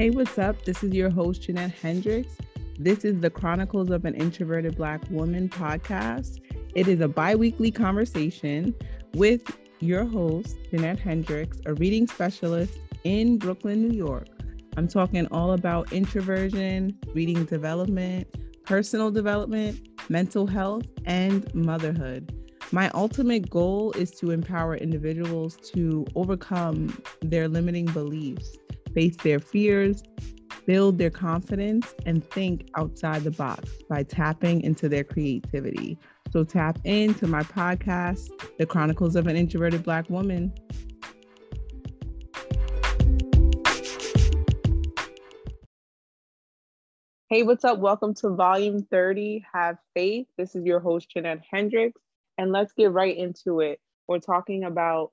Hey, what's up? This is your host, Jeanette Hendricks. This is the Chronicles of an Introverted Black Woman podcast. It is a bi weekly conversation with your host, Jeanette Hendricks, a reading specialist in Brooklyn, New York. I'm talking all about introversion, reading development, personal development, mental health, and motherhood. My ultimate goal is to empower individuals to overcome their limiting beliefs face their fears, build their confidence, and think outside the box by tapping into their creativity. So tap into my podcast, The Chronicles of an Introverted Black Woman. Hey, what's up? Welcome to Volume 30, Have Faith. This is your host, Jeanette Hendricks, and let's get right into it. We're talking about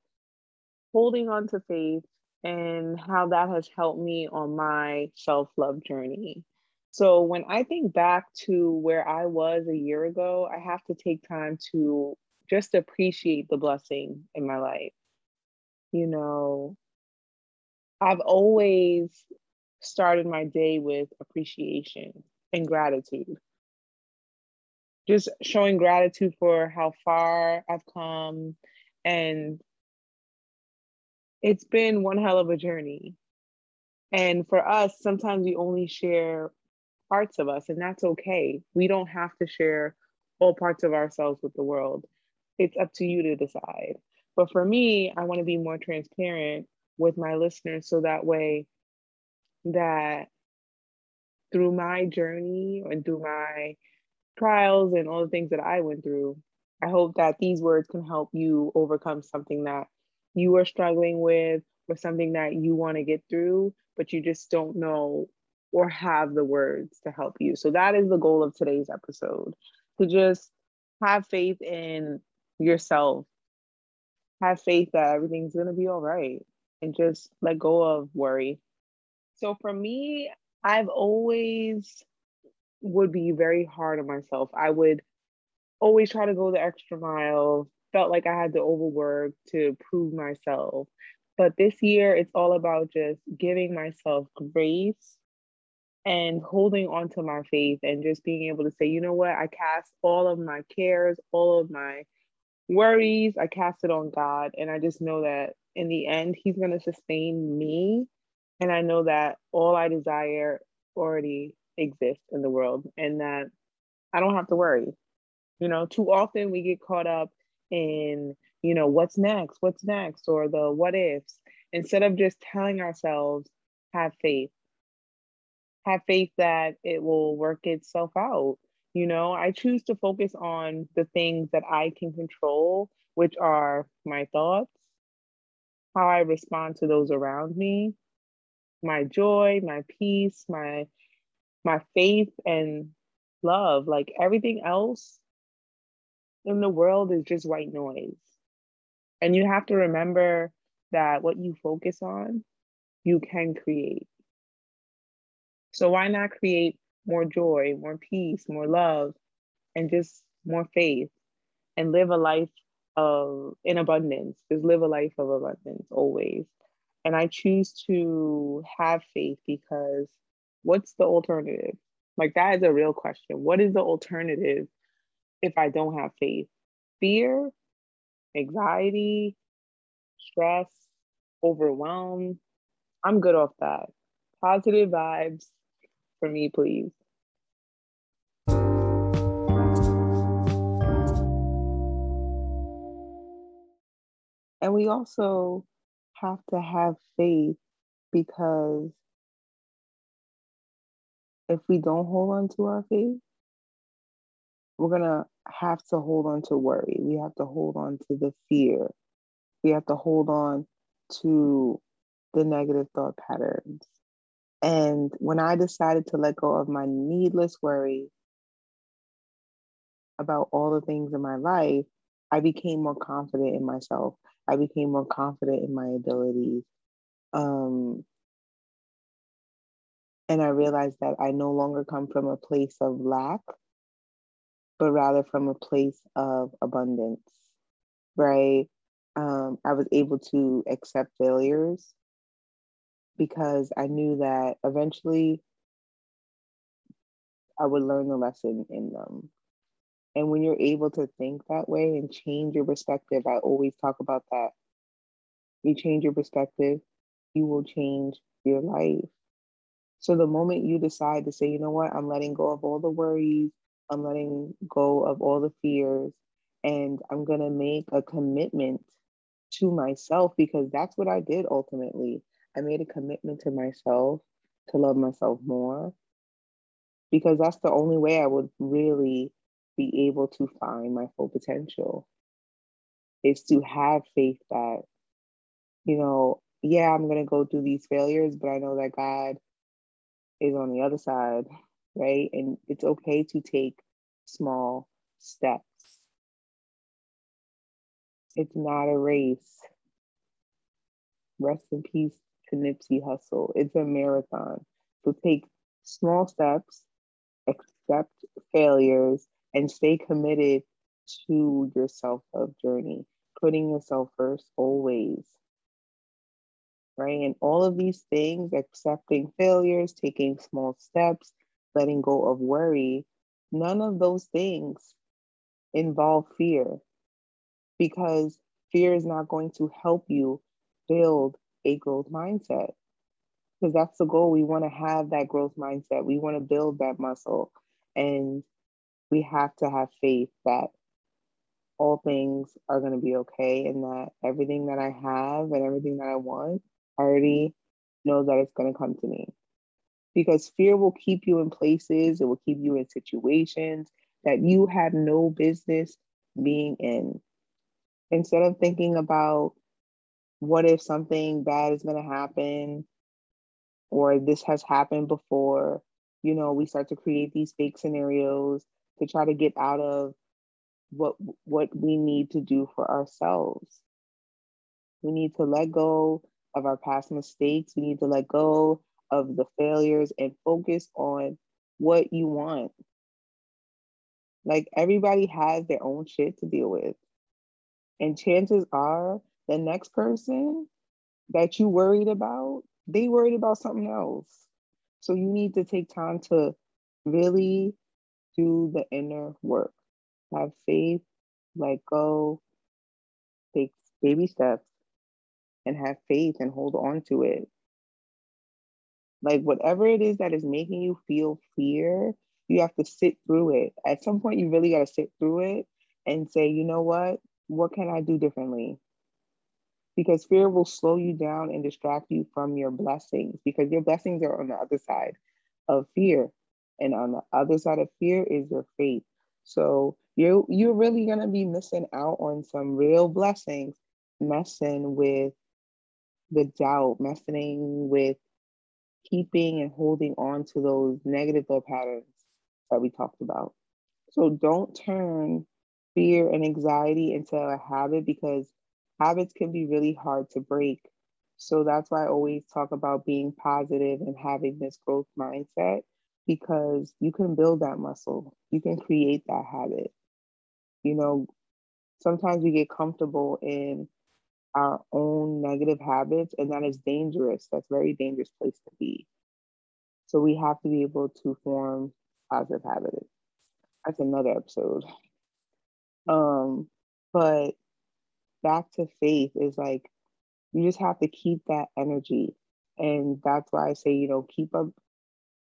holding on to faith and how that has helped me on my self love journey. So, when I think back to where I was a year ago, I have to take time to just appreciate the blessing in my life. You know, I've always started my day with appreciation and gratitude. Just showing gratitude for how far I've come and it's been one hell of a journey. And for us, sometimes we only share parts of us, and that's okay. We don't have to share all parts of ourselves with the world. It's up to you to decide. But for me, I want to be more transparent with my listeners so that way that through my journey and through my trials and all the things that I went through, I hope that these words can help you overcome something that you are struggling with or something that you want to get through, but you just don't know or have the words to help you. So that is the goal of today's episode to just have faith in yourself, have faith that everything's going to be all right, and just let go of worry. So for me, I've always would be very hard on myself. I would always try to go the extra mile, felt like I had to overwork to prove myself. But this year, it's all about just giving myself grace and holding on to my faith and just being able to say, you know what, I cast all of my cares, all of my worries, I cast it on God. And I just know that in the end, He's going to sustain me. And I know that all I desire already exists in the world and that I don't have to worry. You know, too often we get caught up in you know what's next what's next or the what ifs instead of just telling ourselves have faith. Have faith that it will work itself out. You know i choose to focus on the things that i can control which are my thoughts how i respond to those around me my joy my peace my my faith and love like everything else in the world is just white noise. And you have to remember that what you focus on, you can create. So why not create more joy, more peace, more love, and just more faith and live a life of in abundance. Just live a life of abundance always. And I choose to have faith because what's the alternative? Like that is a real question. What is the alternative if I don't have faith? Fear, anxiety, stress, overwhelm. I'm good off that. Positive vibes for me, please. And we also have to have faith because if we don't hold on to our faith, we're going to have to hold on to worry. We have to hold on to the fear. We have to hold on to the negative thought patterns. And when I decided to let go of my needless worry about all the things in my life, I became more confident in myself. I became more confident in my abilities. Um, and I realized that I no longer come from a place of lack, but rather from a place of abundance, right? Um, I was able to accept failures because I knew that eventually I would learn the lesson in them. And when you're able to think that way and change your perspective, I always talk about that. You change your perspective, you will change your life. So the moment you decide to say, you know what, I'm letting go of all the worries, I'm letting go of all the fears, and I'm going to make a commitment to myself because that's what I did ultimately. I made a commitment to myself to love myself more because that's the only way I would really be able to find my full potential is to have faith that, you know, yeah, I'm going to go through these failures, but I know that God is on the other side, right? And it's okay to take small steps. It's not a race. Rest in peace to Nipsey Hussle. It's a marathon. So take small steps, accept failures, and stay committed to your self love journey, putting yourself first always. Right. And all of these things, accepting failures, taking small steps, letting go of worry, none of those things involve fear because fear is not going to help you build a growth mindset because that's the goal. We want to have that growth mindset. We want to build that muscle. And we have to have faith that all things are going to be okay and that everything that I have and everything that I want, I already know that it's going to come to me. Because fear will keep you in places, it will keep you in situations that you have no business being in. Instead of thinking about what if something bad is going to happen or this has happened before, you know, we start to create these fake scenarios to try to get out of what what we need to do for ourselves. We need to let go of our past mistakes. We need to let go of the failures and focus on what you want. Like everybody has their own shit to deal with. And chances are the next person that you worried about, they worried about something else. So you need to take time to really do the inner work. Have faith, let go, take baby steps, and have faith and hold on to it. Like whatever it is that is making you feel fear, you have to sit through it. At some point, you really got to sit through it and say, you know what? What can I do differently? Because fear will slow you down and distract you from your blessings because your blessings are on the other side of fear. And on the other side of fear is your faith. So you're you're really gonna be missing out on some real blessings, messing with the doubt, messing with keeping and holding on to those negative thought patterns that we talked about. So don't turn fear and anxiety into a habit because habits can be really hard to break. So that's why I always talk about being positive and having this growth mindset because you can build that muscle. You can create that habit. You know, sometimes we get comfortable in our own negative habits, and that is dangerous. That's very dangerous place to be. So we have to be able to form positive habits. That's another episode. Um, but back to faith is like you just have to keep that energy. And that's why I say, you know, keep up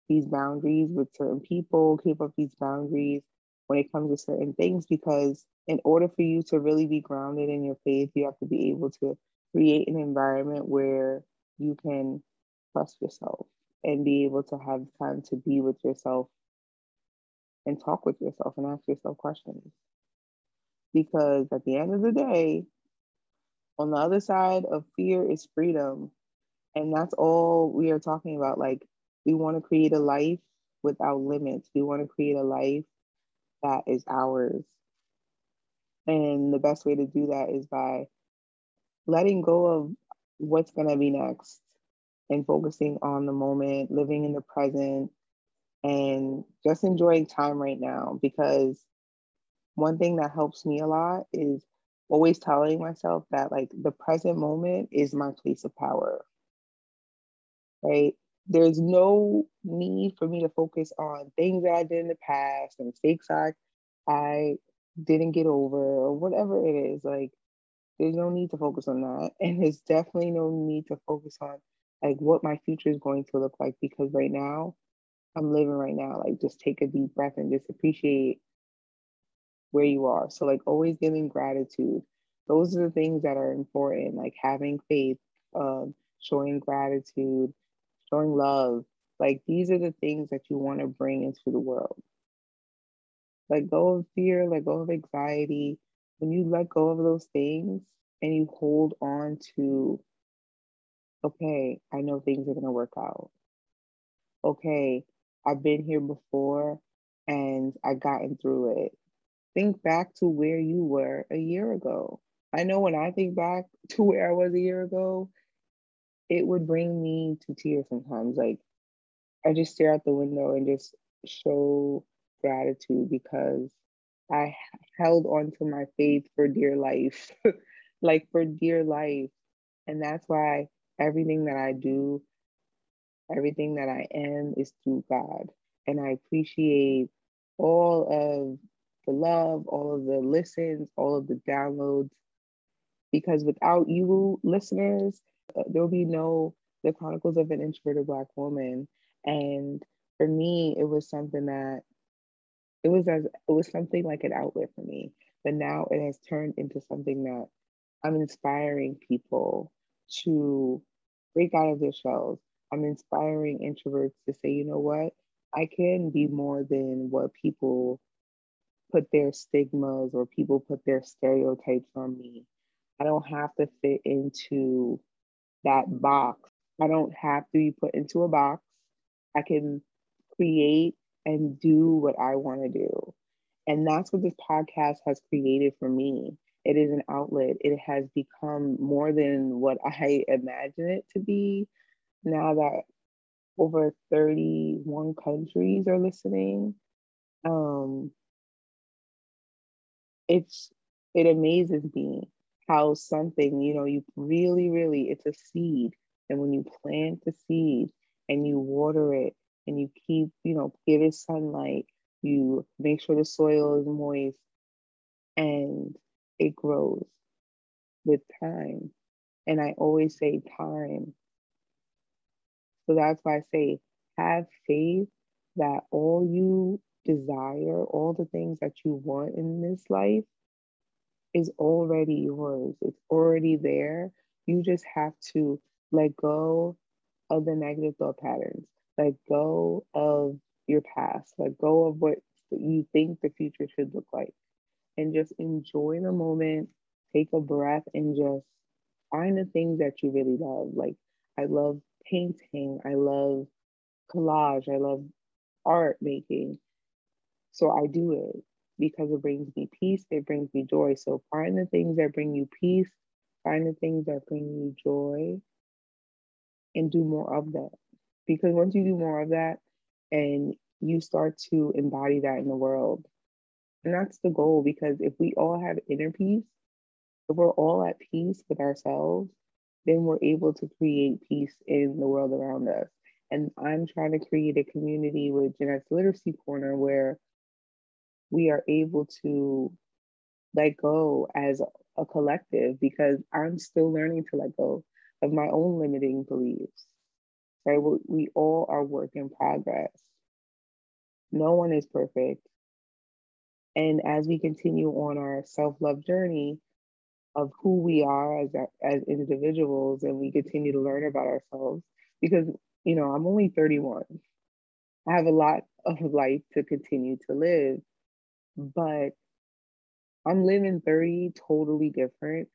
these boundaries with certain people, keep up these boundaries when it comes to certain things, because in order for you to really be grounded in your faith, you have to be able to create an environment where you can trust yourself and be able to have time to be with yourself and talk with yourself and ask yourself questions. Because at the end of the day, on the other side of fear is freedom. And that's all we are talking about. Like, we want to create a life without limits. We want to create a life that is ours. And the best way to do that is by letting go of what's going to be next and focusing on the moment, living in the present, and just enjoying time right now. Because one thing that helps me a lot is always telling myself that, like, the present moment is my place of power. right? There's no need for me to focus on things that I did in the past and mistakes I I didn't get over or whatever it is. Like there's no need to focus on that. And there's definitely no need to focus on like what my future is going to look like because right now I'm living right now. Like just take a deep breath and just appreciate where you are. So like always giving gratitude. Those are the things that are important, like having faith, um, showing gratitude, showing love. Like these are the things that you want to bring into the world. Let go of fear, let go of anxiety. When you let go of those things and you hold on to, okay, I know things are going to work out. Okay, I've been here before and I've gotten through it. Think back to where you were a year ago. I know when I think back to where I was a year ago, it would bring me to tears sometimes. Like I just stare out the window and just show gratitude because I held on to my faith for dear life, like for dear life. And that's why everything that I do, everything that I am is through God. And I appreciate all of the love, all of the listens, all of the downloads, because without you listeners, uh, there'll be no The Chronicles of an Introverted Black Woman. And for me, it was something that it was as it was something like an outlet for me. But now it has turned into something that I'm inspiring people to break out of their shells. I'm inspiring introverts to say, you know what, I can be more than what people put their stigmas or people put their stereotypes on me. I don't have to fit into that box. I don't have to be put into a box. I can create and do what I want to do. And that's what this podcast has created for me. It is an outlet. It has become more than what I imagine it to be now that over 31 countries are listening. Um, it's it amazes me how something, you know, you really, really, it's a seed. And when you plant the seed and you water it and you keep, you know, give it sunlight, you make sure the soil is moist and it grows with time. And I always say time. So that's why I say have faith that all you desire, all the things that you want in this life is already yours. It's already there. You just have to let go of the negative thought patterns, let go of your past, let go of what you think the future should look like, and just enjoy the moment, take a breath, and just find the things that you really love. Like, I love painting, I love collage, I love art making. So I do it because it brings me peace, it brings me joy. So find the things that bring you peace, find the things that bring you joy, and do more of that. Because once you do more of that and you start to embody that in the world, and that's the goal. Because if we all have inner peace, if we're all at peace with ourselves, then we're able to create peace in the world around us. And I'm trying to create a community with Jeanette's Literacy Corner where we are able to let go as a collective because I'm still learning to let go of my own limiting beliefs. Right? We all are work in progress. No one is perfect. And as we continue on our self love journey of who we are as, as individuals, and we continue to learn about ourselves, because, you know, I'm only 31. I have a lot of life to continue to live but I'm living 30 totally different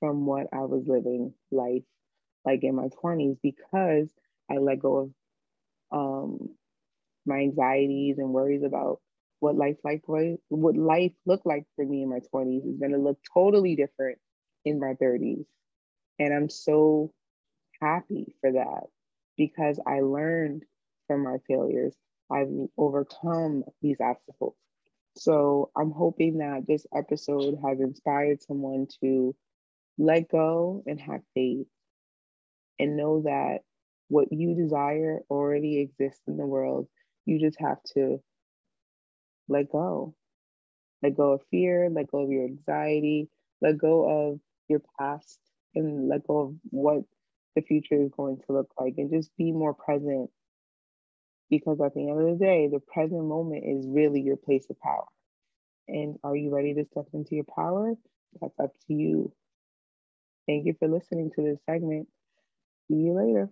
from what I was living life like in my 20s because I let go of um, my anxieties and worries about what life like what life looked like for me in my 20s is going to look totally different in my 30s and i'm so happy for that because i learned from my failures. I've overcome these obstacles so I'm hoping that this episode has inspired someone to let go and have faith and know that what you desire already exists in the world. You just have to let go. Let go of fear, let go of your anxiety, let go of your past, and let go of what the future is going to look like, and just be more present. Because at the end of the day, the present moment is really your place of power. And are you ready to step into your power? That's up to you. Thank you for listening to this segment. See you later.